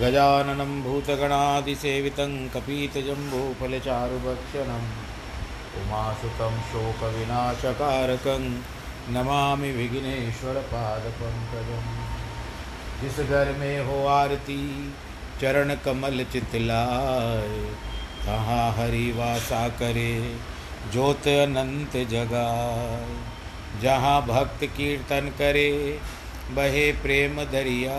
गजाननं भूतगणादिसेवितं कपीतजम्बूफलचारुभक्षणम् उमासुतं शोकविनाशकारकं नमामि विघ्नेश्वरपादपङ्कजम् जिस घर में हो आरती, चरण कमल चितलाए, कहाँ हरि वासा करे, ज्योत अनंत जगाए। जहाँ भक्त कीर्तन करे, बहे प्रेम दरिया।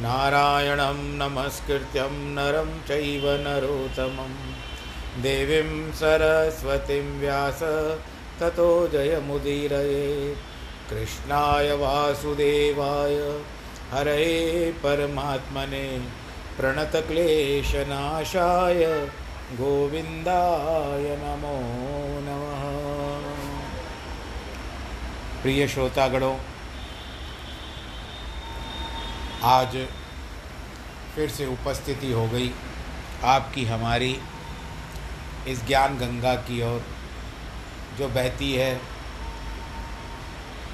नारायणं नमस्कृत्यं नरं चैव नरोत्तमं। देवीं सरस्वतीं व्यास, ततो जयमुदीरये। कृष्णाय वासुदेवाय हरे परमात्मने। प्रणतक्लेशनाशाय, गोविन्दाय नमो नमः। प्रिय श्रोतागणों आज फिर से उपस्थिति हो गई आपकी हमारी इस ज्ञान गंगा की ओर, जो बहती है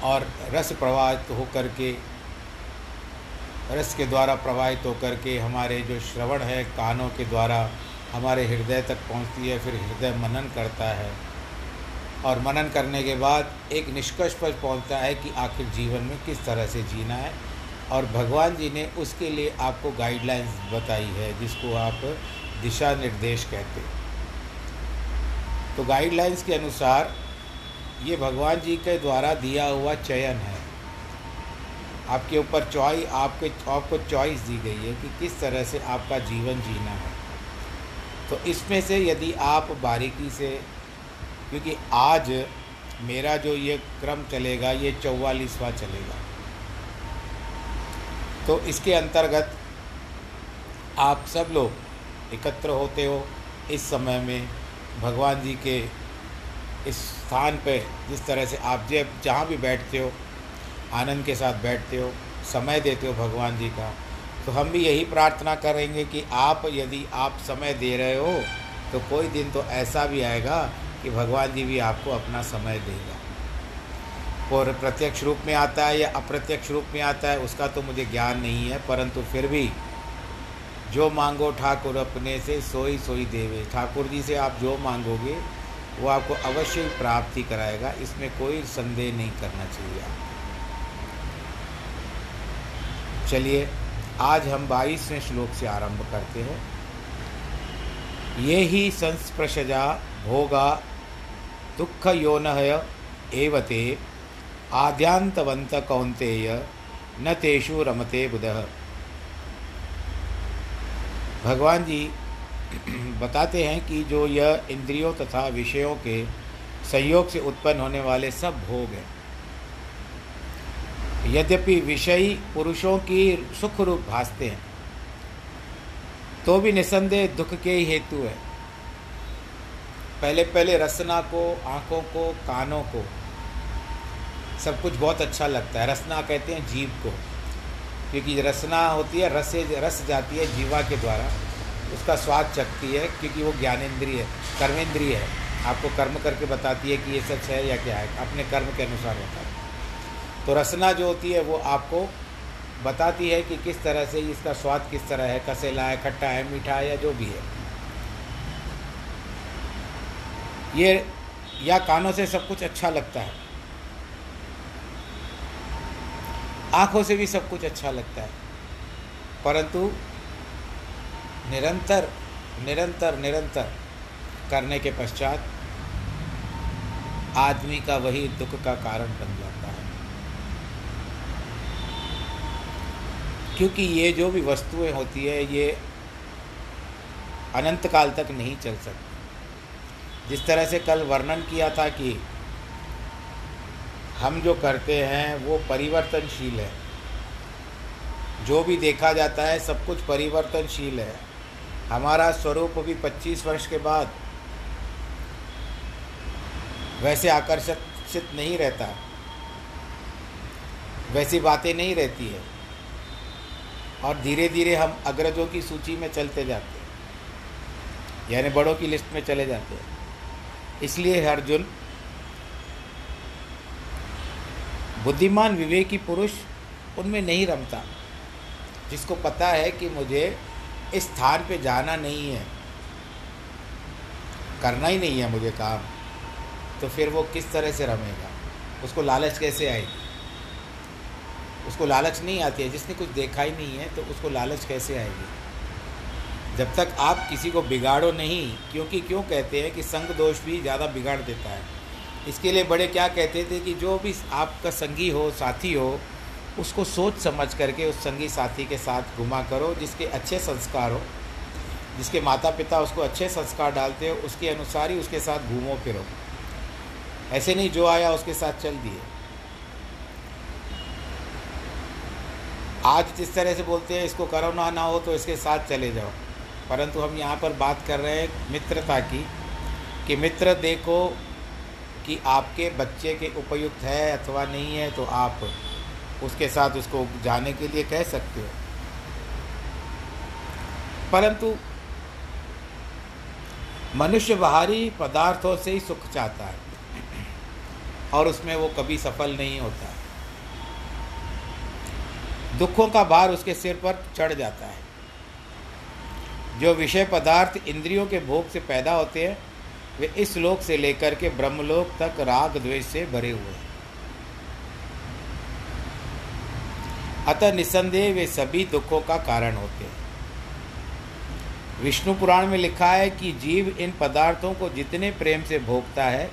और रस प्रवाहित होकर के, रस के द्वारा प्रवाहित होकर के हमारे जो श्रवण है कानों के द्वारा हमारे हृदय तक पहुँचती है, फिर हृदय मनन करता है। और मनन करने के बाद एक निष्कर्ष पर पहुँचता है कि आखिर जीवन में किस तरह से जीना है। और भगवान जी ने उसके लिए आपको गाइडलाइंस बताई है, जिसको आप दिशा निर्देश कहते हैं। तो गाइडलाइंस के अनुसार ये भगवान जी के द्वारा दिया हुआ चयन है। आपके ऊपर चॉइस आपके, आपको चॉइस दी गई है कि किस तरह से आपका जीवन जीना है। तो इसमें से यदि आप बारीकी से, क्योंकि आज मेरा जो ये क्रम चलेगा, ये चौवालीसवा चलेगा तो इसके अंतर्गत आप सब लोग एकत्र होते हो इस समय में भगवान जी के इस स्थान पे, जिस तरह से आप जब जहाँ भी बैठते हो, आनंद के साथ बैठते हो, समय देते हो भगवान जी का तो हम भी यही प्रार्थना करेंगे कि आप यदि आप समय दे रहे हो तो कोई दिन तो ऐसा भी आएगा कि भगवान जी भी आपको अपना समय देगा। और प्रत्यक्ष रूप में आता है या अप्रत्यक्ष रूप में आता है, उसका तो मुझे ज्ञान नहीं है, परंतु फिर भी जो मांगो ठाकुर अपने से सोई सोई देवे। ठाकुर जी से आप जो मांगोगे, वो आपको अवश्य प्राप्ति कराएगा, इसमें कोई संदेह नहीं करना चाहिए चलिए, आज हम बाईसवें श्लोक से आरंभ करते हैं। ये ही संस्पृशजा भोगा दुख योन एवते आद्यांतवंत कौंतेय न तेषु रमते बुध। भगवान जी बताते हैं कि जो यह इंद्रियों तथा विषयों के संयोग से उत्पन्न होने वाले सब भोग हैं। यद्यपि विषयी पुरुषों की सुख रूप भासते हैं तो भी निसंदेह दुख के ही हेतु है। पहले पहले रसना को, आँखों को, कानों को सब कुछ बहुत अच्छा लगता है। रसना कहते हैं जीव को। क्योंकि रसना होती है, रस रस जाती है जीवा के द्वारा। उसका स्वाद चखती है, क्योंकि वो ज्ञानेंद्रिय है, कर्मेंद्रिय है। आपको कर्म करके बताती है कि ये सच है या क्या है, अपने कर्म के अनुसार होता है। तो रसना जो होती है, वो आपको बताती है कि किस तरह से इसका स्वाद किस तरह है। कसेला है, खट्टा है, मीठा है या जो भी है। ये या कानों से सब कुछ अच्छा लगता है। आँखों से भी सब कुछ अच्छा लगता है। परंतु निरंतर निरंतर निरंतर करने के पश्चात आदमी का वही दुख का कारण बन जाता है। क्योंकि ये जो भी वस्तुएँ होती है, ये अनंत काल तक नहीं चल सकती। जिस तरह से कल वर्णन किया था कि हम जो करते हैं, वो परिवर्तनशील है। जो भी देखा जाता है, सब कुछ परिवर्तनशील है। हमारा स्वरूप भी 25 वर्ष के बाद वैसे आकर्षित नहीं रहता। वैसी बातें नहीं रहती है। और धीरे धीरे हम अग्रजों की सूची में चलते जाते हैं। यानी बड़ों की लिस्ट में चले जाते हैं। इसलिए अर्जुन बुद्धिमान विवेकी पुरुष उनमें नहीं रमता, जिसको पता है कि मुझे इस स्थान पे जाना नहीं है, करना ही नहीं है मुझे काम तो फिर वो किस तरह से रमेगा? उसको लालच कैसे आएगी उसको लालच नहीं आती है, जिसने कुछ देखा ही नहीं है तो उसको लालच कैसे आएगी? जब तक आप किसी को बिगाड़ो नहीं, क्योंकि क्यों कहते हैं कि संग दोष भी ज़्यादा बिगाड़ देता है। इसके लिए बड़े क्या कहते थे कि जो भी आपका संगी हो, साथी हो, उसको सोच समझ करके उस संगी साथी के साथ घुमा करो, जिसके अच्छे संस्कार हो, जिसके माता पिता उसको अच्छे संस्कार डालते हो, उसके अनुसार ही उसके साथ घूमो, फिरो। ऐसे नहीं जो आया उसके साथ चल दिए। आज जिस तरह से बोलते हैं, इसको करो ना ना हो तो इसके साथ चले जाओ। परंतु हम यहाँ पर बात कर रहे हैं मित्रता की, कि मित्र देखो कि आपके बच्चे के उपयुक्त है अथवा नहीं है तो आप उसके साथ उसको जाने के लिए कह सकते हो। परंतु मनुष्य बाहरी पदार्थों से ही सुख चाहता है और उसमें वो कभी सफल नहीं होता। दुखों का भार उसके सिर पर चढ़ जाता है। जो विषय पदार्थ इंद्रियों के भोग से पैदा होते हैं वे इस लोक से लेकर के ब्रह्मलोक तक राग द्वेष से भरे हुए हैं। अतः निसंदेह वे सभी दुखों का कारण होते हैं। विष्णु पुराण में लिखा है कि जीव इन पदार्थों को जितने प्रेम से भोगता है,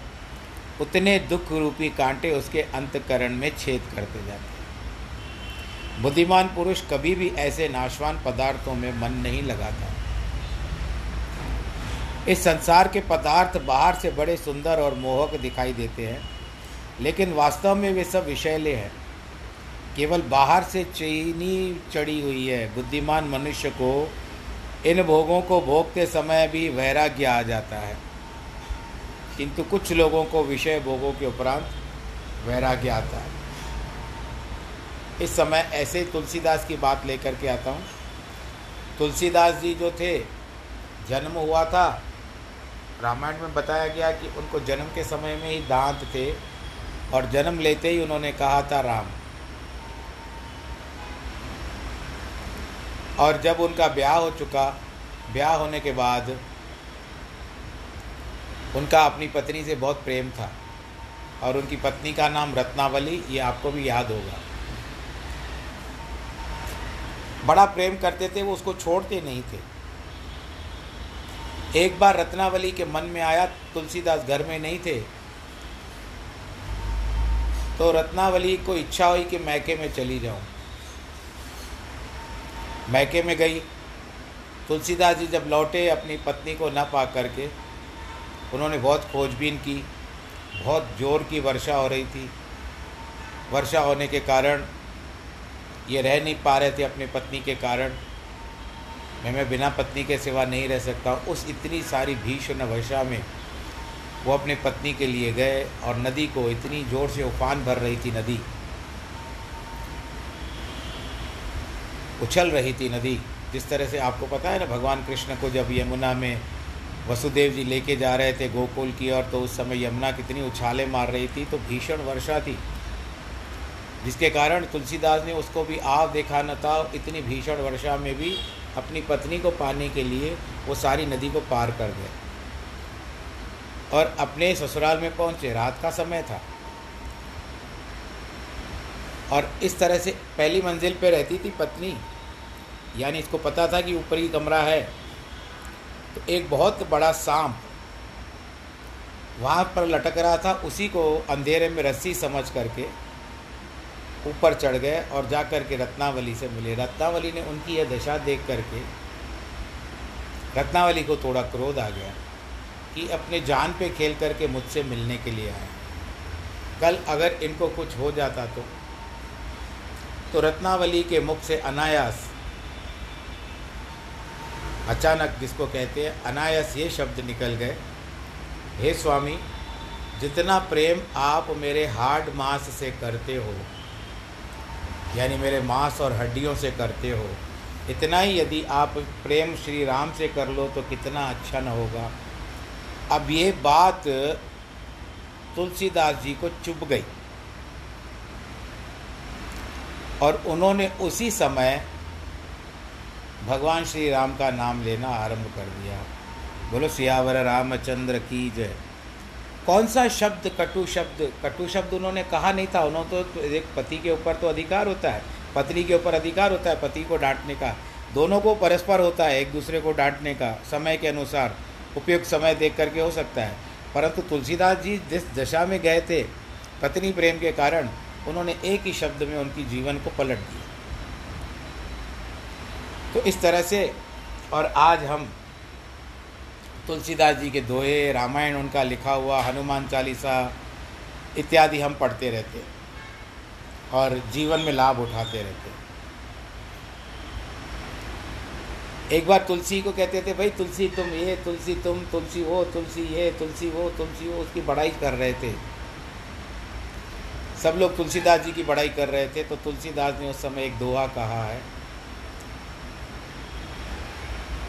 उतने दुख रूपी कांटे उसके अंतकरण में छेद करते जाते हैं। बुद्धिमान पुरुष कभी भी ऐसे नाशवान पदार्थों में मन नहीं लगाता। इस संसार के पदार्थ बाहर से बड़े सुंदर और मोहक दिखाई देते हैं, लेकिन वास्तव में वे सब विषैले हैं। केवल बाहर से चीनी चढ़ी हुई है। बुद्धिमान मनुष्य को इन भोगों को भोगते समय भी वैराग्य आ जाता है। किंतु कुछ लोगों को विषय भोगों के उपरांत वैराग्य आता है। इस समय ऐसे तुलसीदास की बात लेकर के आता हूँ। तुलसीदास जी जो थे, जन्म हुआ था रामायण में बताया गया कि उनको जन्म के समय में ही दांत थे और जन्म लेते ही उन्होंने कहा था राम। और जब उनका ब्याह हो चुका, ब्याह होने के बाद उनका अपनी पत्नी से बहुत प्रेम था और उनकी पत्नी का नाम रत्नावली, ये आपको भी याद होगा। बड़ा प्रेम करते थे, वो उसको छोड़ते नहीं थे। एक बार रत्नावली के मन में आया, तुलसीदास घर में नहीं थे। तो रत्नावली को इच्छा हुई कि मैके में चली जाऊँ। मैके में गई। तुलसीदास जी जब लौटे, अपनी पत्नी को न पा करके, उन्होंने बहुत खोजबीन की, बहुत ज़ोर की वर्षा हो रही थी। वर्षा होने के कारण, ये रह नहीं पा रहे थे अपनी पत्नी के कारण। मैं मैं बिना पत्नी के सिवा नहीं रह सकता। उस इतनी सारी भीषण वर्षा में वो अपने पत्नी के लिए गए और नदी को इतनी ज़ोर से उफान भर रही थी नदी। उछल रही थी नदी। जिस तरह से आपको पता है ना, भगवान कृष्ण को जब यमुना में वसुदेव जी लेके जा रहे थे गोकुल की और तो उस समय यमुना कितनी उछाले मार रही थी तो भीषण वर्षा थी। जिसके कारण तुलसीदास ने उसको भी आव देखा न था, इतनी भीषण वर्षा में भी अपनी पत्नी को पाने के लिए वो सारी नदी को पार कर गए। और अपने ससुराल में पहुँचे, रात का समय था। और इस तरह से पहली मंजिल पे रहती थी पत्नी। यानी इसको पता था कि ऊपरी कमरा है। तो एक बहुत बड़ा सांप वहाँ पर लटक रहा था, उसी को अंधेरे में रस्सी समझ करके ऊपर चढ़ गए और जा कर के रत्नावली से मिले। रत्नावली ने उनकी यह दशा देख करके रत्नावली को थोड़ा क्रोध आ गया कि अपने जान पे खेल करके मुझसे मिलने के लिए आए। कल अगर इनको कुछ हो जाता तो? तो रत्नावली के मुख से अनायास, अचानक जिसको कहते हैं, अनायास ये शब्द निकल गए, हे स्वामी, जितना प्रेम आप मेरे हार्ड मास से करते हो यानी मेरे मांस और हड्डियों से करते हो। इतना ही यदि आप प्रेम श्री राम से कर लो तो कितना अच्छा न होगा। अब ये बात तुलसीदास जी को चुप गई। और उन्होंने उसी समय भगवान श्री राम का नाम लेना आरंभ कर दिया। बोलो, सियावर रामचंद्र की जय। कौन सा शब्द कटु शब्द? कटु शब्द उन्होंने कहा नहीं था। उन्होंने तो एक पति के ऊपर तो अधिकार होता है। पत्नी के ऊपर अधिकार होता है पति को डांटने का। दोनों को परस्पर होता है, एक दूसरे को डांटने का। समय के अनुसार उपयुक्त समय देख करके हो सकता है। परंतु तुलसीदास जी जिस दशा में गए थे, पत्नी प्रेम के कारण, उन्होंने एक ही शब्द में उनकी जीवन को पलट दिया। तो इस तरह से, और आज हम तुलसीदास जी के दोहे, रामायण उनका लिखा हुआ, हनुमान चालीसा इत्यादि हम पढ़ते रहते और जीवन में लाभ उठाते रहते एक बार तुलसी को कहते थे, भाई, तुलसी तुम ये, तुलसी तुम, तुलसी वो, तुलसी ये, तुलसी वो तुलसी वो, उसकी बड़ाई कर रहे थे। सब लोग तुलसीदास जी की बड़ाई कर रहे थे तो तुलसीदास ने उस समय एक दोहा कहा है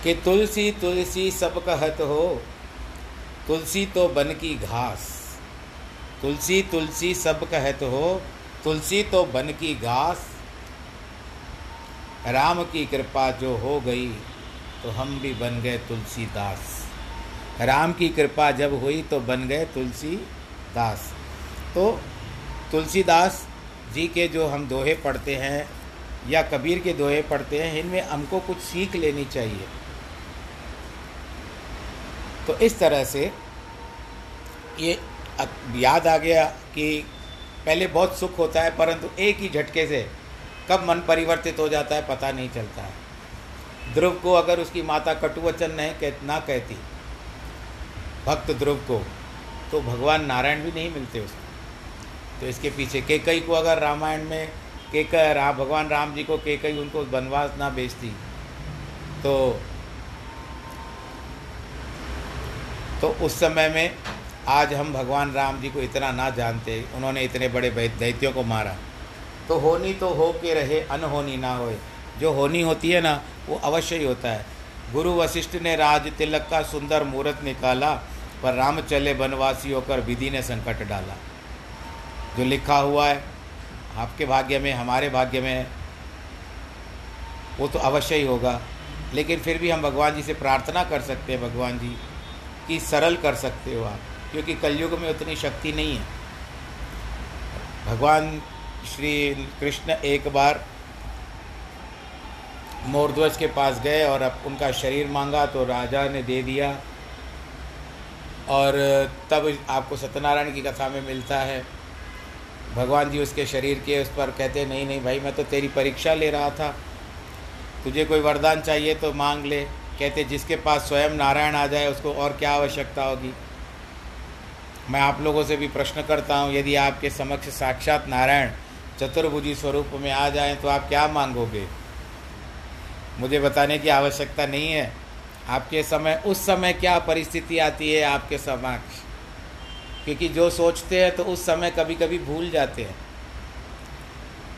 कि तुलसी तुलसी सब कहत हो, तुलसी तो बन की घास। तुलसी तुलसी सब कहत हो, तुलसी तो बन की घास। राम की कृपा जो हो गई तो हम भी बन गए तुलसीदास राम की कृपा जब हुई तो बन गए तुलसीदास तो तुलसीदास जी के जो हम दोहे पढ़ते हैं, या कबीर के दोहे पढ़ते हैं, इनमें हमको कुछ सीख लेनी चाहिए। तो इस तरह से ये याद आ गया कि पहले बहुत सुख होता है, परंतु एक ही झटके से कब मन परिवर्तित हो जाता है, पता नहीं चलता है। ध्रुव को अगर उसकी माता कटुवचन नहीं कह, ना कहती, भक्त ध्रुव को तो भगवान नारायण भी नहीं मिलते उसको। तो इसके पीछे केकई को अगर रामायण में, केकई राम भगवान राम जी को केकई उनको वनवास ना बेचती तो तो उस समय में आज हम भगवान राम जी को इतना ना जानते, उन्होंने इतने बड़े दैत्यों को मारा। तो होनी तो हो के रहे, अनहोनी ना होए। जो होनी होती है ना, वो अवश्य ही होता है। गुरु वशिष्ठ ने राज तिलक का सुंदर मुहूर्त निकाला, पर राम चले बनवासी होकर विधि ने संकट डाला। जो लिखा हुआ है, आपके भाग्य में, हमारे भाग्य में वो तो अवश्य ही होगा। लेकिन फिर भी हम भगवान जी से प्रार्थना कर सकते हैं, भगवान जी। कि सरल कर सकते हो आप, क्योंकि कलयुग में उतनी शक्ति नहीं है। भगवान श्री कृष्ण एक बार मोरध्वज के पास गए और अब उनका शरीर मांगा तो राजा ने दे दिया। और तब आपको सत्यनारायण की कथा में मिलता है। भगवान जी उसके शरीर के उस पर कहते, नहीं नहीं भाई, मैं तो तेरी परीक्षा ले रहा था। तुझे कोई वरदान चाहिए तो मांग ले। कहते, जिसके पास स्वयं नारायण आ जाए, उसको और क्या आवश्यकता होगी? मैं आप लोगों से भी प्रश्न करता हूँ, यदि आपके समक्ष साक्षात नारायण चतुर्भुजी स्वरूप में आ जाए तो आप क्या मांगोगे? मुझे बताने की आवश्यकता नहीं है। आपके समय, उस समय क्या परिस्थिति आती है आपके समक्ष? क्योंकि जो सोचते हैं तो उस समय कभी कभी भूल जाते हैं।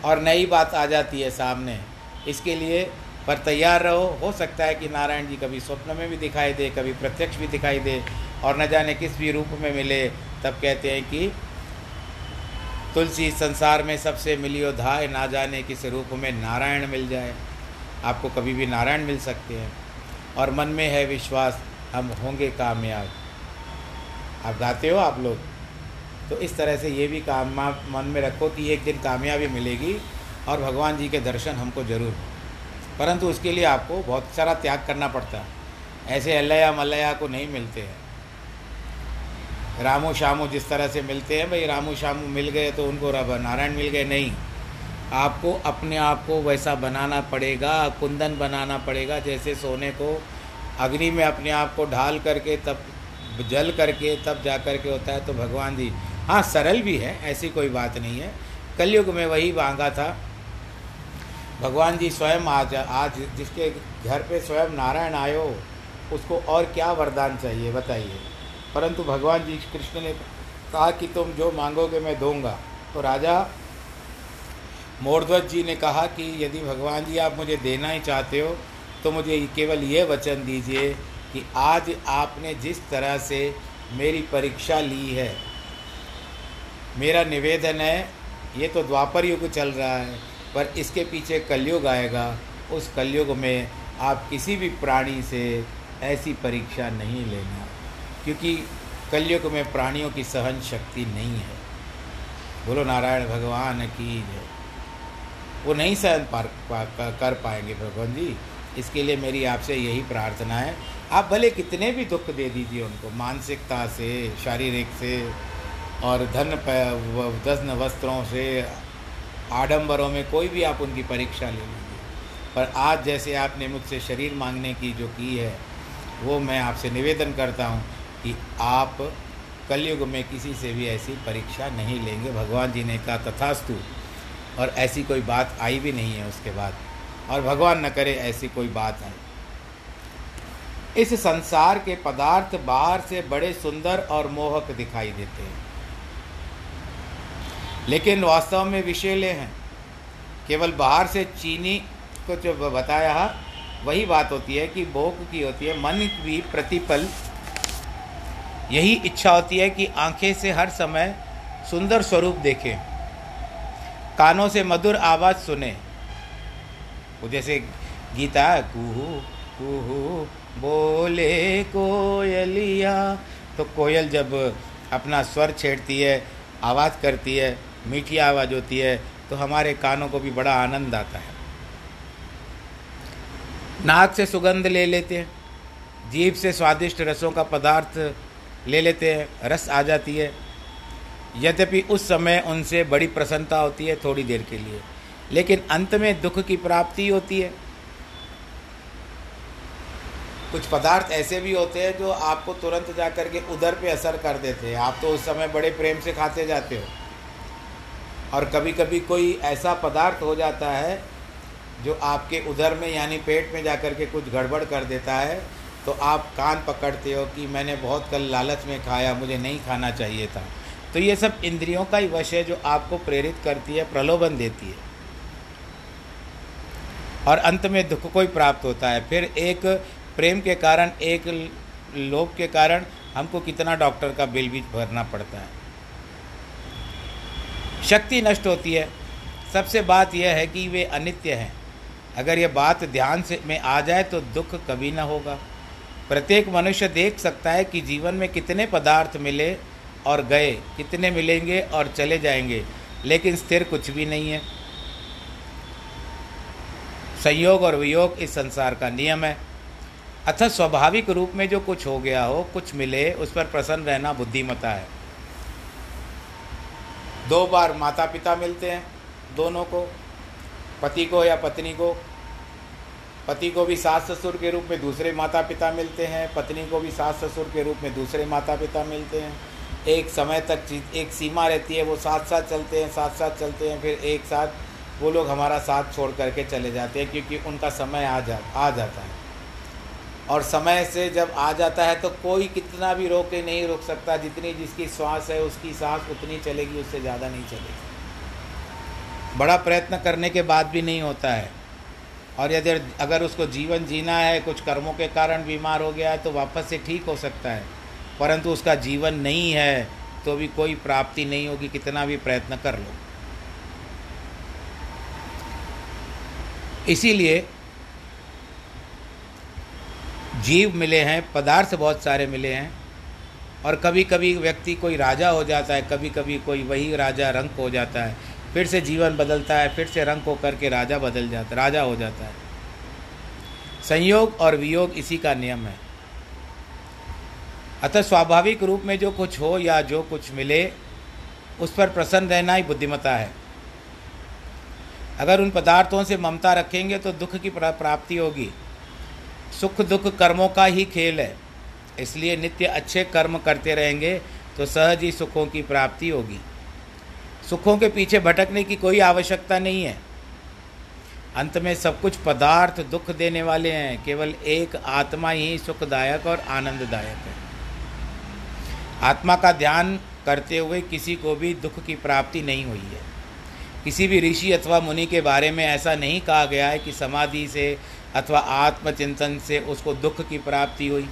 और नई बात आ जाती है सामने। इसके लिए पर तैयार रहो। हो सकता है कि नारायण जी कभी स्वप्न में भी दिखाई दे, कभी प्रत्यक्ष भी दिखाई दे और न जाने किस भी रूप में मिले। तब कहते हैं कि तुलसी संसार में सबसे मिलियो धाय ना जाने किस रूप में नारायण मिल जाए। आपको कभी भी नारायण मिल सकते हैं। और मन में है विश्वास, हम होंगे कामयाब। आप गाते हो आप लोग? तो इस तरह से ये भी काम मन में रखो कि एक दिन कामयाबी मिलेगी और भगवान जी के दर्शन हमको ज़रूर परंतु उसके लिए आपको बहुत सारा त्याग करना पड़ता है। ऐसे अल्लया मल्लया को नहीं मिलते हैं। रामू शामू जिस तरह से मिलते हैं, भाई रामू शामू मिल गए तो उनको नारायण मिल गए, नहीं। आपको अपने आप को वैसा बनाना पड़ेगा, कुंदन बनाना पड़ेगा, जैसे सोने को अग्नि में अपने आप को ढाल करके, तब जल करके, तब जा कर के होता है तो भगवान जी। हाँ सरल भी है, ऐसी कोई बात नहीं है। कलयुग में वही मांगा था भगवान जी स्वयं आज आज जिसके घर पे स्वयं नारायण आयो, उसको और क्या वरदान चाहिए बताइए। परंतु भगवान जी कृष्ण ने कहा कि तुम जो मांगोगे मैं दूँगा। तो राजा मोरध्वज जी ने कहा कि यदि भगवान जी आप मुझे देना ही चाहते हो तो मुझे केवल ये वचन दीजिए कि आज आपने जिस तरह से मेरी परीक्षा ली है, मेरा निवेदन है, ये तो द्वापर युग चल रहा है पर इसके पीछे कलयुग आएगा। उस कलयुग में आप किसी भी प्राणी से ऐसी परीक्षा नहीं लेना क्योंकि कलयुग में प्राणियों की सहन शक्ति नहीं है। बोलो नारायण भगवान की है वो नहीं सहन पार पा, कर पाएँगे भगवान जी। इसके लिए मेरी आपसे यही प्रार्थना है। आप भले कितने भी दुख दे दीजिए उनको मानसिकता से शारीरिक से और धन धन वस्त्रों से आडंबरों में कोई भी आप उनकी परीक्षा ले लीजिए पर आज जैसे आपने मुझसे शरीर मांगने की जो की है, वो मैं आपसे निवेदन करता हूँ कि आप कलयुग में किसी से भी ऐसी परीक्षा नहीं लेंगे। भगवान जी ने कहा, तथास्तु। और ऐसी कोई बात आई भी नहीं है उसके बाद। और भगवान न करे ऐसी कोई बात आए इस संसार के पदार्थ बाहर से बड़े सुंदर और मोहक दिखाई देते हैं। लेकिन वास्तव में विषेले हैं। केवल बाहर से चीनी को जो बताया, वही बात होती है कि भोग की होती है, मन भी प्रतिपल। यही इच्छा होती है कि आँखें से हर समय सुंदर स्वरूप देखें, कानों से मधुर आवाज़ सुने। वो जैसे गीता, कुहू कुहू, बोले कोयलिया। तो कोयल जब अपना स्वर छेड़ती है, आवाज़ करती है मीठी आवाज़ होती है तो हमारे कानों को भी बड़ा आनंद आता है। नाक से सुगंध ले लेते हैं, जीभ से स्वादिष्ट रसों का पदार्थ ले लेते हैं, रस आ जाती है। यद्यपि उस समय उनसे बड़ी प्रसन्नता होती है थोड़ी देर के लिए, लेकिन अंत में दुख की प्राप्ति होती है। कुछ पदार्थ ऐसे भी होते हैं जो आपको तुरंत जा कर के उधर पे असर कर देते हैं। आप तो उस समय बड़े प्रेम से खाते जाते हो। और कभी कभी कोई ऐसा पदार्थ हो जाता है, जो आपके उधर में यानी पेट में जा कर के कुछ गड़बड़ कर देता है तो आप कान पकड़ते हो कि मैंने बहुत कल लालच में खाया, मुझे नहीं खाना चाहिए था। तो ये सब इंद्रियों का ही वश है, जो आपको प्रेरित करती है, प्रलोभन देती है। और अंत में दुख को ही प्राप्त होता है। फिर एक प्रेम के कारण, एक लोभ के कारण हमको कितना डॉक्टर का बिल भी भरना पड़ता है। शक्ति नष्ट होती है। सबसे बात यह है कि वे अनित्य हैं। अगर यह बात ध्यान से में आ जाए तो दुख कभी ना होगा। प्रत्येक मनुष्य देख सकता है कि जीवन में कितने पदार्थ मिले और गए, कितने मिलेंगे और चले जाएँगे, लेकिन स्थिर कुछ भी नहीं है। संयोग और वियोग इस संसार का नियम है। अतः स्वाभाविक रूप में जो कुछ हो गया हो, कुछ मिले, उस पर प्रसन्न रहना बुद्धिमता है। दो बार माता पिता मिलते हैं दोनों को, पति को या पत्नी को। पति को भी सास ससुर के रूप में दूसरे माता पिता मिलते हैं, पत्नी को भी सास ससुर के रूप में दूसरे माता पिता मिलते हैं। एक समय तक एक सीमा रहती है, वो साथ साथ चलते हैं साथ साथ चलते हैं, फिर एक साथ वो लोग हमारा साथ छोड़ करके चले जाते हैं, क्योंकि उनका समय आ जा, आ जाता है। और समय से जब आ जाता है तो कोई कितना भी रोके नहीं रोक सकता। जितनी जिसकी श्वास है, उसकी सांस उतनी चलेगी, उससे ज़्यादा नहीं चलेगी। बड़ा प्रयत्न करने के बाद भी नहीं होता है। और यदि अगर उसको जीवन जीना है, कुछ कर्मों के कारण बीमार हो गया है तो वापस से ठीक हो सकता है। परंतु उसका जीवन नहीं है तो भी कोई प्राप्ति नहीं होगी, कितना भी प्रयत्न कर लो। इसीलिए जीव मिले हैं, पदार्थ बहुत सारे मिले हैं, और कभी कभी व्यक्ति कोई राजा हो जाता है कभी कभी कोई वही राजा रंग हो जाता है, फिर से जीवन बदलता है, फिर से रंग होकर करके राजा बदल जाता, राजा हो जाता है। संयोग और वियोग इसी का नियम है। अतः स्वाभाविक रूप में जो कुछ हो या जो कुछ मिले, उस पर प्रसन्न रहना ही बुद्धिमता है। अगर उन पदार्थों से ममता रखेंगे तो दुख की प्राप्ति होगी। सुख दुख कर्मों का ही खेल है। इसलिए नित्य अच्छे कर्म करते रहेंगे तो सहज ही सुखों की प्राप्ति होगी। सुखों के पीछे भटकने की कोई आवश्यकता नहीं है। अंत में सब कुछ पदार्थ दुख देने वाले हैं। केवल एक आत्मा ही सुखदायक और आनंददायक है। आत्मा का ध्यान करते हुए किसी को भी दुख की प्राप्ति नहीं हुई है। किसी भी ऋषि अथवा मुनि के बारे में ऐसा नहीं कहा गया है कि समाधि से अथवा आत्मचिंतन से उसको दुख की प्राप्ति हुई।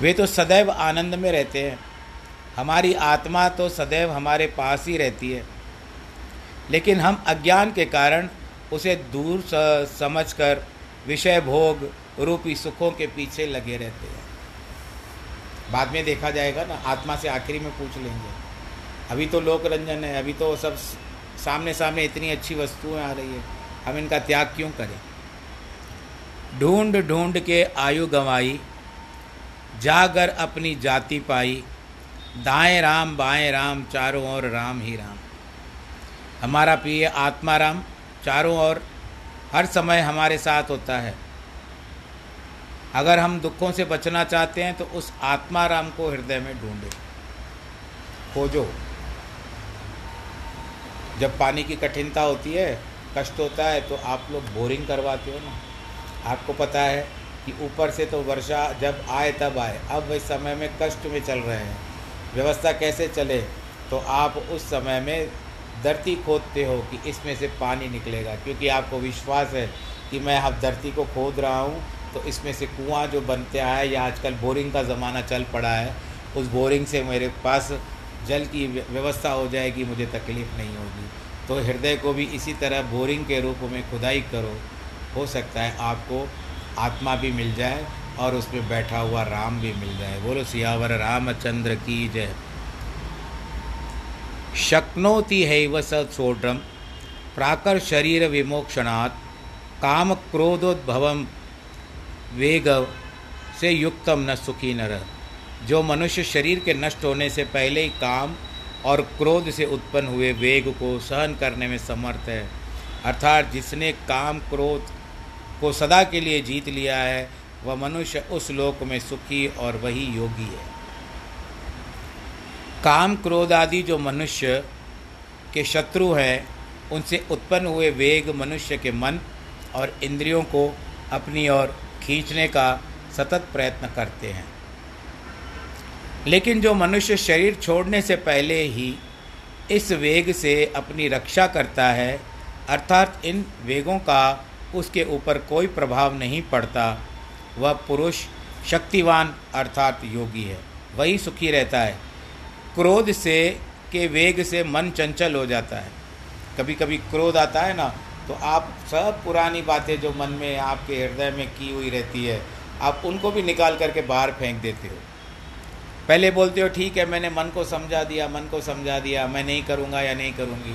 वे तो सदैव आनंद में रहते हैं। हमारी आत्मा तो सदैव हमारे पास ही रहती है। लेकिन हम अज्ञान के कारण उसे दूर समझकर विषय भोग, रूपी सुखों के पीछे लगे रहते हैं। बाद में देखा जाएगा ना, आत्मा से आखिरी में पूछ लेंगे। अभी तो लोक रंजन है, अभी तो सब सामने सामने इतनी अच्छी वस्तुएँ आ रही है। हम इनका त्याग क्यों करें? ढूंढ ढूंढ के आयु गंवाई, जागर अपनी जाति पाई, दाएँ राम, बाएँ राम, चारों ओर राम ही राम। हमारा प्रिय आत्मा राम, चारों ओर हर समय हमारे साथ होता है। अगर हम दुखों से बचना चाहते हैं तो उस आत्मा राम को हृदय में ढूंढे। खोजो। जब पानी की कठिनता होती है कष्ट होता है तो आप लोग बोरिंग करवाते हो ना। आपको पता है कि ऊपर से तो वर्षा जब आए तब आए। अब इस समय में कष्ट में चल रहे हैं। व्यवस्था कैसे चले? तो आप उस समय में धरती खोदते हो कि इसमें से पानी निकलेगा, क्योंकि आपको विश्वास है कि मैं अब धरती को खोद रहा हूँ तो इसमें से कुआँ जो बनते आया या आजकल बोरिंग का ज़माना चल पड़ा है, उस बोरिंग से मेरे पास जल की व्यवस्था हो जाएगी, मुझे तकलीफ़ नहीं होगी। तो हृदय को भी इसी तरह बोरिंग के रूप में खुदाई करो। हो सकता है आपको आत्मा भी मिल जाए और उसमें बैठा हुआ राम भी मिल जाए। बोलो, सियावर रामचंद्र की जय। शक्नोति है व सोड्रम प्राकर शरीर विमोक्षणात्, काम क्रोधोद्भव वेग से युक्तम न सुखी नर। जो मनुष्य शरीर के नष्ट होने से पहले ही काम और क्रोध से उत्पन्न हुए वेग को सहन करने में समर्थ है। अर्थात जिसने काम क्रोध को सदा के लिए जीत लिया है, वह मनुष्य उस लोक में सुखी और वही योगी है। काम क्रोध आदि जो मनुष्य के शत्रु हैं, उनसे उत्पन्न हुए वेग मनुष्य के मन और इंद्रियों को अपनी ओर खींचने का सतत प्रयत्न करते हैं। लेकिन जो मनुष्य शरीर छोड़ने से पहले ही इस वेग से अपनी रक्षा करता है, अर्थात इन वेगों का उसके ऊपर कोई प्रभाव नहीं पड़ता, वह पुरुष शक्तिवान अर्थात योगी है। वही सुखी रहता है। क्रोध से के वेग से मन चंचल हो जाता है। कभी कभी क्रोध आता है ना तो आप सब पुरानी बातें जो मन में आपके हृदय में की हुई रहती है, आप उनको भी निकाल करके बाहर फेंक देते हो। पहले बोलते हो, ठीक है, मैंने मन को समझा दिया, मन को समझा दिया, मैं नहीं करूँगा या नहीं करूँगी।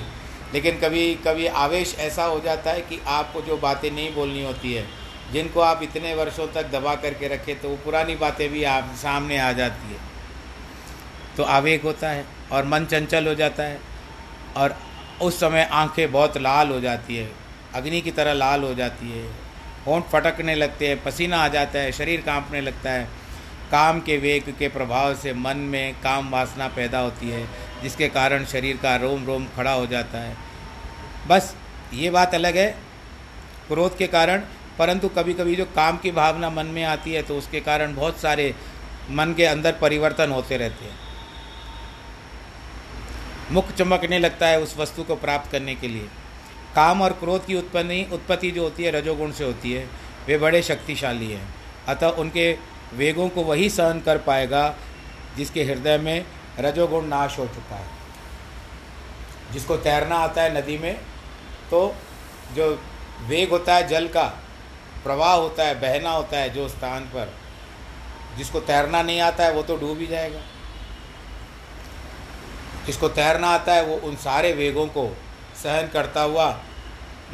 लेकिन कभी कभी आवेश ऐसा हो जाता है कि आपको जो बातें नहीं बोलनी होती है, जिनको आप इतने वर्षों तक दबा करके रखे तो वो पुरानी बातें भी आप, सामने आ जाती है। तो आवेग होता है और मन चंचल हो जाता है और उस समय आँखें बहुत लाल हो जाती है, अग्नि की तरह लाल हो जाती है, होंठ फटकने लगते हैं, पसीना आ जाता है, शरीर कांपने लगता है। काम के वेग के प्रभाव से मन में काम वासना पैदा होती है, जिसके कारण शरीर का रोम रोम खड़ा हो जाता है। बस, ये बात अलग है, क्रोध के कारण, परंतु कभी कभी जो काम की भावना मन में आती है तो उसके कारण बहुत सारे मन के अंदर परिवर्तन होते रहते हैं। मुख चमकने लगता है उस वस्तु को प्राप्त करने के लिए। काम और क्रोध की उत्पत्ति उत्पत्ति जो होती है, रजोगुण से होती है। वे बड़े शक्तिशाली हैं। अतः उनके वेगों को वही सहन कर पाएगा जिसके हृदय में रजोगुण नाश हो चुका है। जिसको तैरना आता है नदी में तो जो वेग होता है जल का, प्रवाह होता है, बहना होता है जो स्थान पर, जिसको तैरना नहीं आता है वो तो डूब ही जाएगा। जिसको तैरना आता है वो उन सारे वेगों को सहन करता हुआ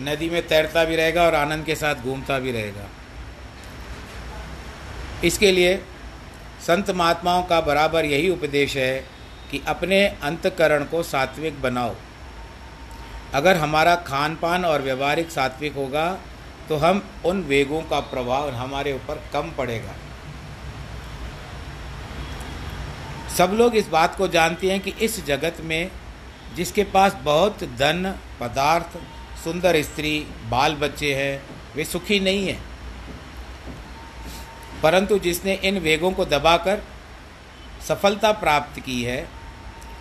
नदी में तैरता भी रहेगा और आनंद के साथ घूमता भी रहेगा। इसके लिए संत महात्माओं का बराबर यही उपदेश है कि अपने अंतकरण को सात्विक बनाओ। अगर हमारा खान पान और व्यवहारिक सात्विक होगा तो हम उन वेगों का प्रभाव हमारे ऊपर कम पड़ेगा। सब लोग इस बात को जानते हैं कि इस जगत में जिसके पास बहुत धन, पदार्थ, सुंदर स्त्री, बाल बच्चे हैं, वे सुखी नहीं हैं। परंतु जिसने इन वेगों को दबाकर सफलता प्राप्त की है,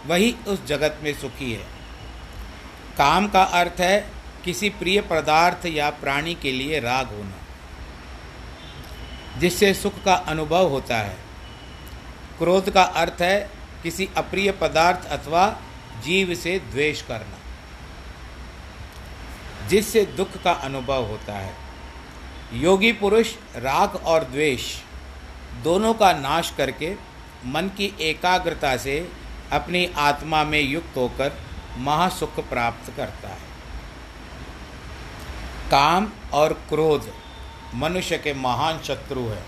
वही उस जगत में सुखी है। काम का अर्थ है किसी प्रिय पदार्थ या प्राणी के लिए राग होना, जिससे सुख का अनुभव होता है। क्रोध का अर्थ है किसी अप्रिय पदार्थ अथवा जीव से द्वेष करना, जिससे दुख का अनुभव होता है। योगी पुरुष, राग और द्वेष दोनों का नाश करके मन की एकाग्रता से अपनी आत्मा में युक्त होकर महासुख प्राप्त करता है। काम और क्रोध मनुष्य के महान शत्रु है।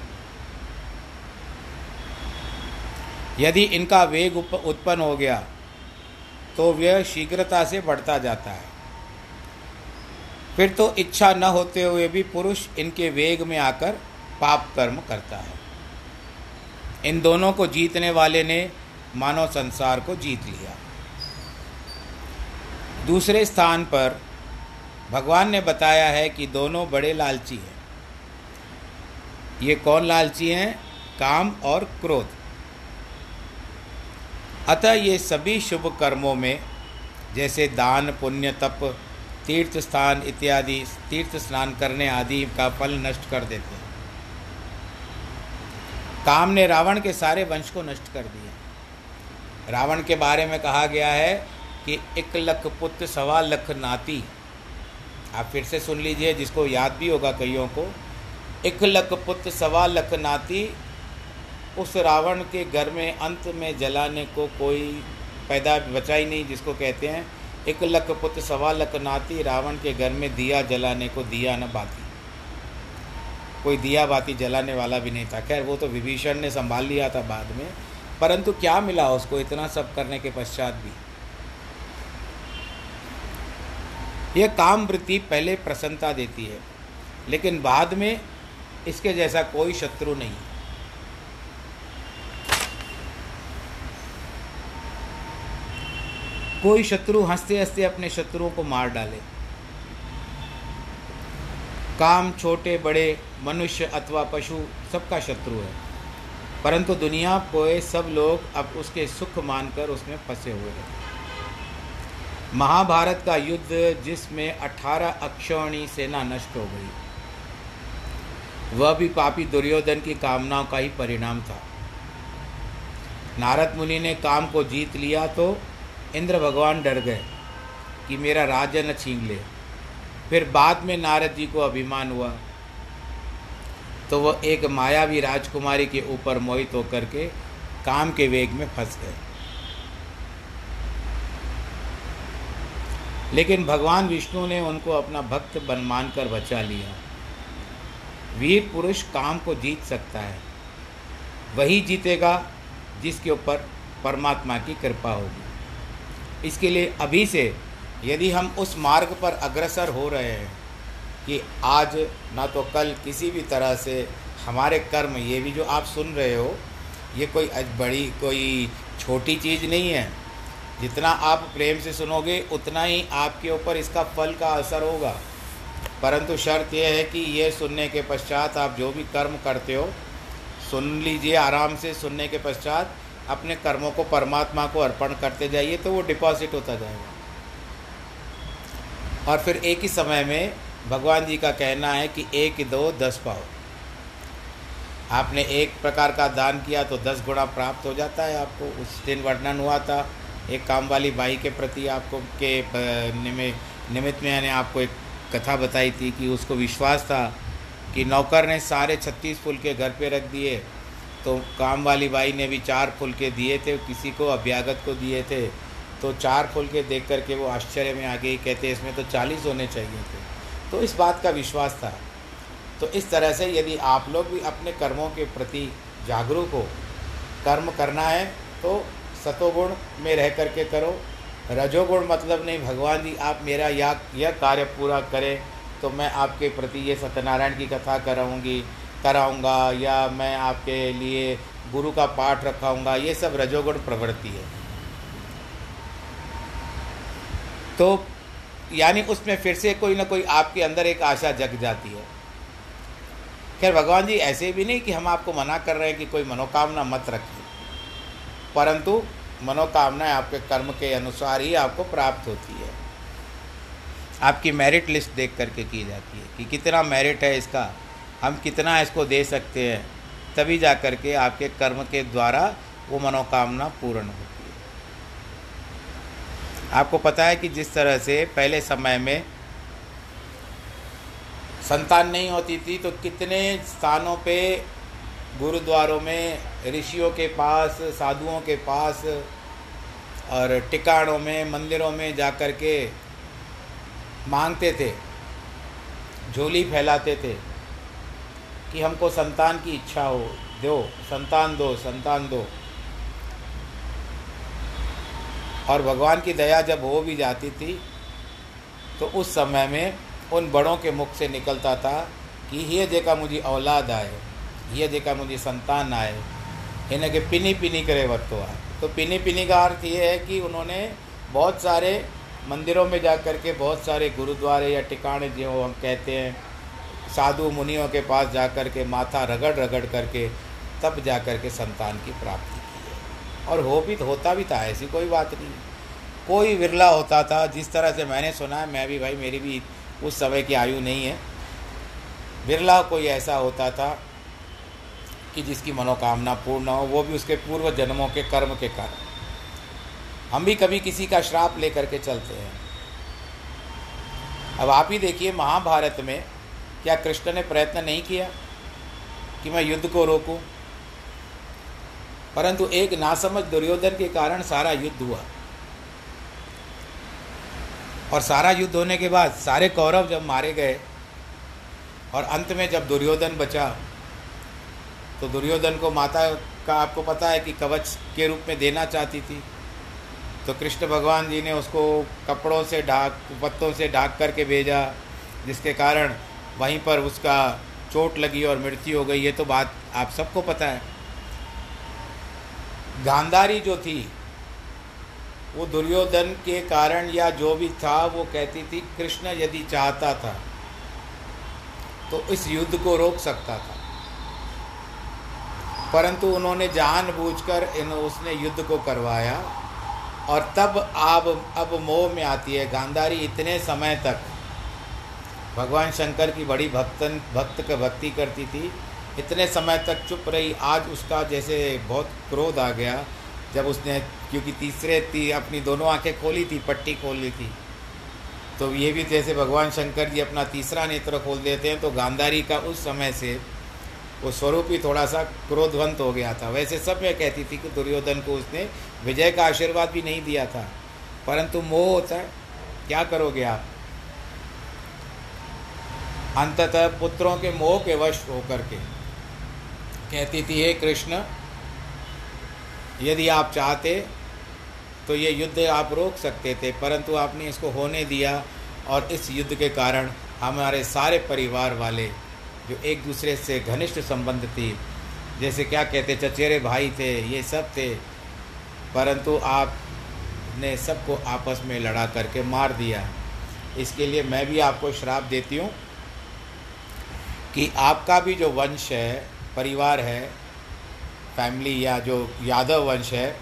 यदि इनका वेग उत्पन्न हो गया तो वह शीघ्रता से बढ़ता जाता है। फिर तो इच्छा न होते हुए भी पुरुष इनके वेग में आकर पाप कर्म करता है। इन दोनों को जीतने वाले ने मानव संसार को जीत लिया। दूसरे स्थान पर भगवान ने बताया है कि दोनों बड़े लालची हैं। ये कौन लालची हैं? काम और क्रोध। अतः ये सभी शुभ कर्मों में, जैसे दान, पुण्य, तप तीर्थ स्थान इत्यादि तीर्थ स्नान करने आदि का फल नष्ट कर देते हैं। काम ने रावण के सारे वंश को नष्ट कर दिया। रावण के बारे में कहा गया है कि एक लख पुत्र, सवा लख नाती। आप फिर से सुन लीजिए, जिसको याद भी होगा कईयों को। एक लख पुत्र, सवा लख नाती, उस रावण के घर में अंत में जलाने को कोई पैदा बचा ही नहीं, जिसको कहते हैं एक लख पुत्र सवा लख नाती, रावण के घर में दिया जलाने को दिया न बाती। कोई दिया बाती जलाने वाला भी नहीं था। खैर, वो तो विभीषण ने संभाल लिया था बाद में, परंतु क्या मिला उसको? इतना सब करने के पश्चात भी। यह काम वृत्ति पहले प्रसन्नता देती है, लेकिन बाद में इसके जैसा कोई शत्रु नहीं। कोई शत्रु हँसते हँसते अपने शत्रुओं को मार डाले। काम छोटे, बड़े, मनुष्य अथवा पशु सबका शत्रु है। परंतु दुनिया को सब लोग अब उसके सुख मानकर उसमें फंसे हुए हैं। महाभारत का युद्ध जिसमें 18 अक्षौणी सेना नष्ट हो गई, वह भी पापी दुर्योधन की कामनाओं का ही परिणाम था। नारद मुनि ने काम को जीत लिया तो इंद्र भगवान डर गए कि मेरा राज्य न छीन ले। फिर बाद में नारद जी को अभिमान हुआ। तो वह एक मायावी राजकुमारी के ऊपर मोहित होकर के काम के वेग में फंस गए। लेकिन भगवान विष्णु ने उनको अपना भक्त बन मानकर बचा लिया। वीर पुरुष काम को जीत सकता है। वही जीतेगा जिसके ऊपर परमात्मा की कृपा होगी। इसके लिए अभी से यदि हम उस मार्ग पर अग्रसर हो रहे हैं कि आज ना तो कल किसी भी तरह से हमारे कर्म, ये भी जो आप सुन रहे हो, ये कोई बड़ी, कोई छोटी चीज़ नहीं है। जितना आप प्रेम से सुनोगे, उतना ही आपके ऊपर इसका फल का असर होगा। परंतु शर्त यह है कि ये सुनने के पश्चात आप जो भी कर्म करते हो, सुन लीजिए आराम से सुनने के पश्चात। अपने कर्मों को परमात्मा को अर्पण करते जाइए तो वो डिपॉजिट होता जाएगा। और फिर एक ही समय में भगवान जी का कहना है कि एक, दो, दस पाओ। आपने एक प्रकार का दान किया तो दस गुणा प्राप्त हो जाता है आपको। उस दिन वर्णन हुआ था, एक काम वाली बाई के प्रति आपको के निमित्त में मैंने आपको एक कथा बताई थी कि उसको विश्वास था कि नौकर ने सारे छत्तीस फुल के घर पे रख दिए। तो काम वाली बाई ने भी चार फुल के दिए थे, किसी को अभ्यागत को दिए थे। तो चार फुल के देख करके वो आश्चर्य में आ गई कहते, इसमें तो चालीस होने चाहिए थे। तो इस बात का विश्वास था। तो इस तरह से यदि आप लोग भी अपने कर्मों के प्रति जागरूक हो, कर्म करना है तो सतोगुण में रह करके करो। रजोगुण मतलब नहीं, भगवान जी, आप मेरा या, यह कार्य पूरा करें तो मैं आपके प्रति ये सत्यनारायण की कथा कराऊँगी कराऊँगा या मैं आपके लिए गुरु का पाठ रखाऊँगा, ये सब रजोगुण प्रवृत्ति है। तो यानी उसमें फिर से कोई ना कोई आपके अंदर एक आशा जग जाती है। खैर, भगवान जी ऐसे भी नहीं कि हम आपको मना कर रहे हैं कि कोई मनोकामना मत रखिए। परंतु मनोकामनाएँ आपके कर्म के अनुसार ही आपको प्राप्त होती है। आपकी मेरिट लिस्ट देख करके की जाती है कि कितना मेरिट है इसका। हम कितना इसको दे सकते हैं, तभी जा कर के आपके कर्म के द्वारा वो मनोकामना पूर्ण होती है। आपको पता है कि जिस तरह से पहले समय में संतान नहीं होती थी तो कितने स्थानों पे गुरुद्वारों में ऋषियों के पास, साधुओं के पास और टिकाणों में, मंदिरों में जा कर के मांगते थे, झोली फैलाते थे। कि हमको संतान की इच्छा हो। दो, संतान दो संतान दो। और भगवान की दया जब हो भी जाती थी तो उस समय में उन बड़ों के मुख से निकलता था कि ये जेका मुझे औलाद आए ये जेका मुझे संतान आए, इन्हें के पिनी पिनी करे वरतो आए। तो पिनी पिनी का अर्थ ये है कि उन्होंने बहुत सारे मंदिरों में जा कर के बहुत सारे गुरुद्वारे या टिकाणे जो हम कहते हैं साधु मुनियों के पास जा कर के माथा रगड़ रगड़ करके तब जा कर के संतान की प्राप्ति की है। और हो भी होता भी था, ऐसी कोई बात नहीं। कोई विरला होता था, जिस तरह से मैंने सुना है, मैं भी भाई, मेरी भी उस समय की आयु नहीं है। बिरला कोई ऐसा होता था कि जिसकी मनोकामना पूर्ण हो, वो भी उसके पूर्व जन्मों के कर्म के कारण। हम भी कभी किसी का श्राप लेकर के चलते हैं। अब आप ही देखिए, महाभारत में क्या कृष्ण ने प्रयत्न नहीं किया कि मैं युद्ध को रोकूं? परंतु एक नासमझ दुर्योधन के कारण सारा युद्ध हुआ। और सारा युद्ध होने के बाद सारे कौरव जब मारे गए और अंत में जब दुर्योधन बचा तो दुर्योधन को माता का आपको पता है कि कवच के रूप में देना चाहती थी। तो कृष्ण भगवान जी ने उसको कपड़ों से ढाक, पत्तों से ढाक करके भेजा, जिसके कारण वहीं पर उसका चोट लगी और मृत्यु हो गई, ये तो बात आप सबको पता है। गांधारी जो थी, वो दुर्योधन के कारण या जो भी था, वो कहती थी, कृष्ण यदि चाहता था तो इस युद्ध को रोक सकता था। परंतु उन्होंने जानबूझकर इन, उसने युद्ध को करवाया और तब आप, अब मोह में आती है। गांधारी इतने समय तक भगवान शंकर की बड़ी भक्तन, भक्त का भक्ति करती थी। इतने समय तक चुप रही। आज उसका जैसे बहुत क्रोध आ गया। जब उसने, क्योंकि तीसरे ती अपनी दोनों आँखें खोली थी, पट्टी खोल ली थी। तो ये भी जैसे भगवान शंकर जी अपना तीसरा नेत्र खोल देते हैं तो गांधारी का उस समय से वो स्वरूप ही थोड़ा सा क्रोधवंत हो गया था। वैसे सब मैं कहती थी कि दुर्योधन को उसने विजय का आशीर्वाद भी नहीं दिया था। परंतु मोह होता है। क्या करोगे आप? अंततः पुत्रों के मोह के वश होकर के। कहती थी, हे कृष्ण, यदि आप चाहते तो ये युद्ध आप रोक सकते थे, परंतु आपने इसको होने दिया और इस युद्ध के कारण हमारे सारे परिवार वाले, जो एक दूसरे से घनिष्ठ संबंध थी, जैसे क्या कहते, चचेरे भाई थे, ये सब थे, परंतु आपने सबको आपस में लड़ा करके मार दिया। इसके लिए मैं भी आपको श्राप देती हूँ कि आपका भी जो वंश है, परिवार है फैमिली या जो यादव वंश है,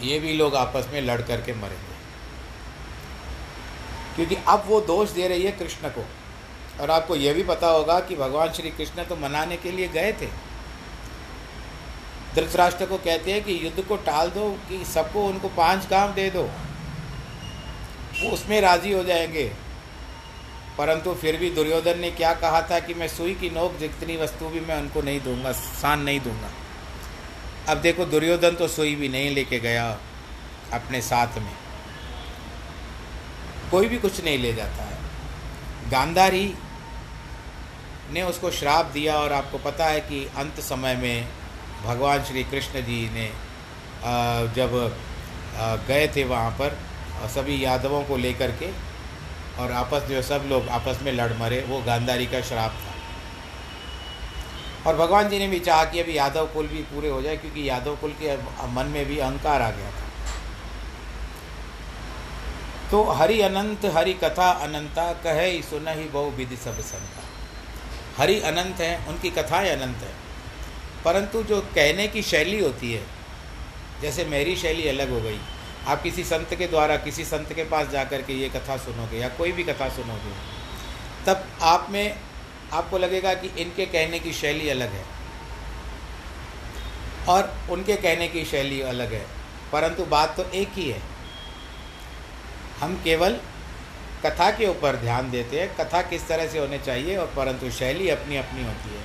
ये भी लोग आपस में लड़ करके मरेंगे। क्योंकि अब वो दोष दे रही है कृष्ण को। और आपको यह भी पता होगा कि भगवान श्री कृष्ण तो मनाने के लिए गए थे। धृतराष्ट्र को कहते हैं कि युद्ध को टाल दो, कि सबको उनको पाँच काम दे दो। वो उसमें राज़ी हो जाएँगे। परंतु फिर भी दुर्योधन ने क्या कहा था कि मैं सुई की नोक जितनी वस्तु भी मैं उनको नहीं दूँगा, सान नहीं दूँगा। अब देखो, दुर्योधन तो सुई भी नहीं लेके गया अपने साथ में। कोई भी कुछ नहीं ले जाता है। गांधारी ने उसको श्राप दिया और आपको पता है कि अंत समय में भगवान श्री कृष्ण जी ने जब गए थे वहाँ पर सभी यादवों को लेकर के और आपस जो सब लोग आपस में लड़ मरे, वो गांधारी का श्राप था। और भगवान जी ने भी चाहा कि अभी यादव कुल भी पूरे हो जाए, क्योंकि यादव कुल के मन में भी अहंकार आ गया था। तो हरि अनंत, हरि कथा अनंता, कहे ही सुन ही बहु विधि सब संता। हरि अनंत है, उनकी कथाएँ अनंत है। परंतु जो कहने की शैली होती है, जैसे मेरी शैली अलग हो गई आप किसी संत के द्वारा, किसी संत के पास जाकर के ये कथा सुनोगे या कोई भी कथा सुनोगे, तब आप में, आपको लगेगा कि इनके कहने की शैली अलग है। और उनके कहने की शैली अलग है, परंतु बात तो एक ही है। हम केवल कथा के ऊपर ध्यान देते हैं, कथा किस तरह से होने चाहिए और परंतु शैली अपनी अपनी होती है।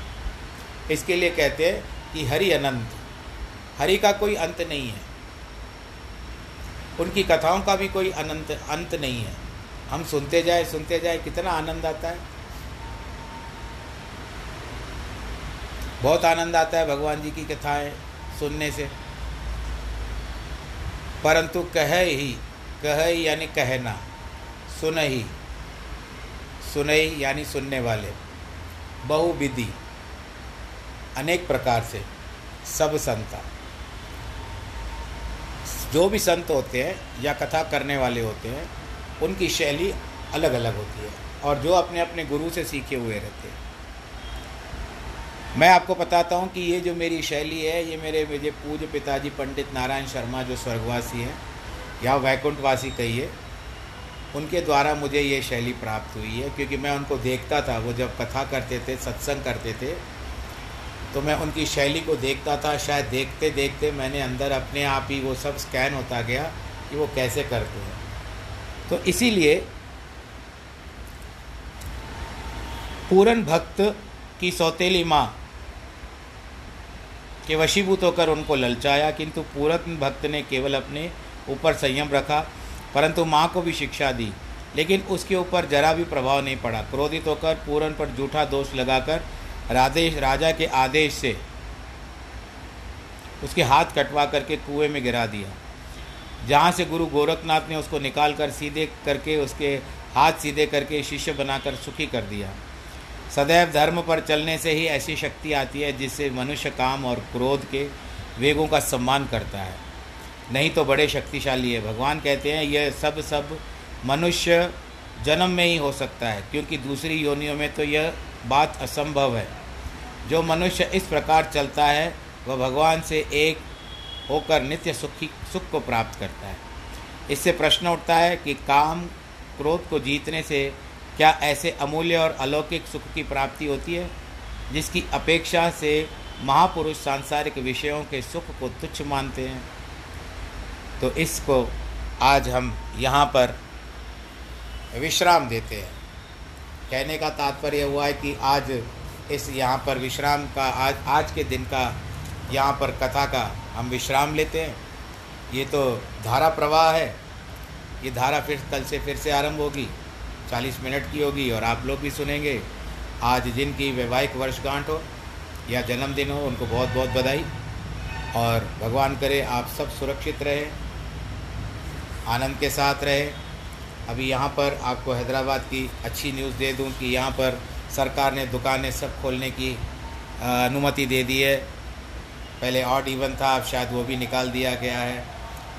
इसके लिए कहते हैं कि हरि अनंत, हरि का कोई अंत नहीं है। उनकी कथाओं का भी कोई अनंत, अंत नहीं है। हम सुनते जाए सुनते जाए, कितना आनंद आता है। बहुत आनंद आता है भगवान जी की कथाएँ सुनने से। परंतु कह ही, कह यानी कहना, सुन ही सुनई यानी सुनने वाले। बहुविधि, अनेक प्रकार से, सब संता जो भी संत होते हैं या कथा करने वाले होते हैं, उनकी शैली अलग अलग होती है और जो अपने अपने गुरु से सीखे हुए रहते हैं। मैं आपको बताता हूँ कि ये जो मेरी शैली है, ये मेरे मेरे पूज्य पिताजी पंडित नारायण शर्मा जो स्वर्गवासी हैं, या वैकुंठवासी कहिए, उनके द्वारा मुझे ये शैली प्राप्त हुई है, क्योंकि मैं उनको देखता था, वो जब कथा करते थे, सत्संग करते थे तो मैं उनकी शैली को देखता था, शायद देखते देखते मैंने अंदर अपने आप ही वो सब स्कैन होता गया कि वो कैसे करते हैं। तो इसीलिए पूरन भक्त की सौतेली माँ के वशीभूत होकर उनको ललचाया, किंतु पूरन भक्त ने केवल अपने ऊपर संयम रखा, परंतु माँ को भी शिक्षा दी। लेकिन उसके ऊपर जरा भी प्रभाव नहीं पड़ा। क्रोधित होकर पूरन पर झूठा दोष लगाकर राधेश राजा के आदेश से उसके हाथ कटवा करके कुएँ में गिरा दिया। जहाँ से गुरु गोरखनाथ ने उसको निकाल कर सीधे करके उसके हाथ सीधे करके शिष्य बनाकर सुखी कर दिया। सदैव धर्म पर चलने से ही ऐसी शक्ति आती है जिससे मनुष्य काम और क्रोध के वेगों का सम्मान करता है। नहीं तो बड़े शक्तिशाली है। भगवान कहते हैं, यह सब सब मनुष्य जन्म में ही हो सकता है, क्योंकि दूसरी योनियों में तो यह बात असंभव है। जो मनुष्य इस प्रकार चलता है, वह भगवान से एक होकर नित्य सुखी, सुख को प्राप्त करता है। इससे प्रश्न उठता है कि काम क्रोध को जीतने से क्या ऐसे अमूल्य और अलौकिक सुख की प्राप्ति होती है, जिसकी अपेक्षा से महापुरुष सांसारिक विषयों के सुख को तुच्छ मानते हैं? तो इसको आज हम यहाँ पर विश्राम देते हैं। कहने का तात्पर्य हुआ है कि आज इस यहाँ पर विश्राम का, आज आज के दिन का, यहाँ पर कथा का हम विश्राम लेते हैं। ये तो धारा प्रवाह है। ये धारा फिर, कल से फिर से आरंभ होगी। चालीस मिनट की होगी और आप लोग भी सुनेंगे। आज जिनकी वैवाहिक वर्षगांठ हो या जन्मदिन हो, उनको बहुत बहुत बधाई। और भगवान करे आप सब सुरक्षित रहे, आनंद के साथ रहे। अभी यहाँ पर आपको हैदराबाद की अच्छी न्यूज़ दे दूँ कि यहाँ पर सरकार ने दुकानें सब खोलने की अनुमति दे दी है। पहले ऑड इवन था, अब शायद वो भी निकाल दिया गया है।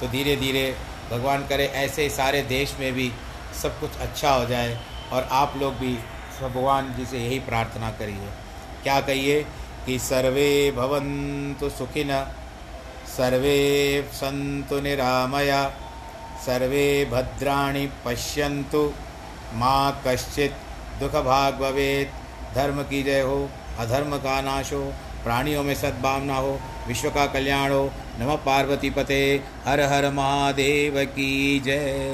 तो धीरे धीरे भगवान करे, ऐसे ही सारे देश में भी सब कुछ अच्छा हो जाए और आप लोग भी भगवान जी से यही प्रार्थना करिए। क्या कहिए कि सर्वे भवन्तु सुखिन, सर्वे सन्तु निरामया, सर्वे भद्राणि पश्यन्तु, माँ कश्चित दुख भाग भवेद धर्म की जय हो, अधर्म का नाश हो प्राणियों में सद्भावना हो, विश्व का कल्याण हो। नम पार्वती पते, हर हर महादेव की जय।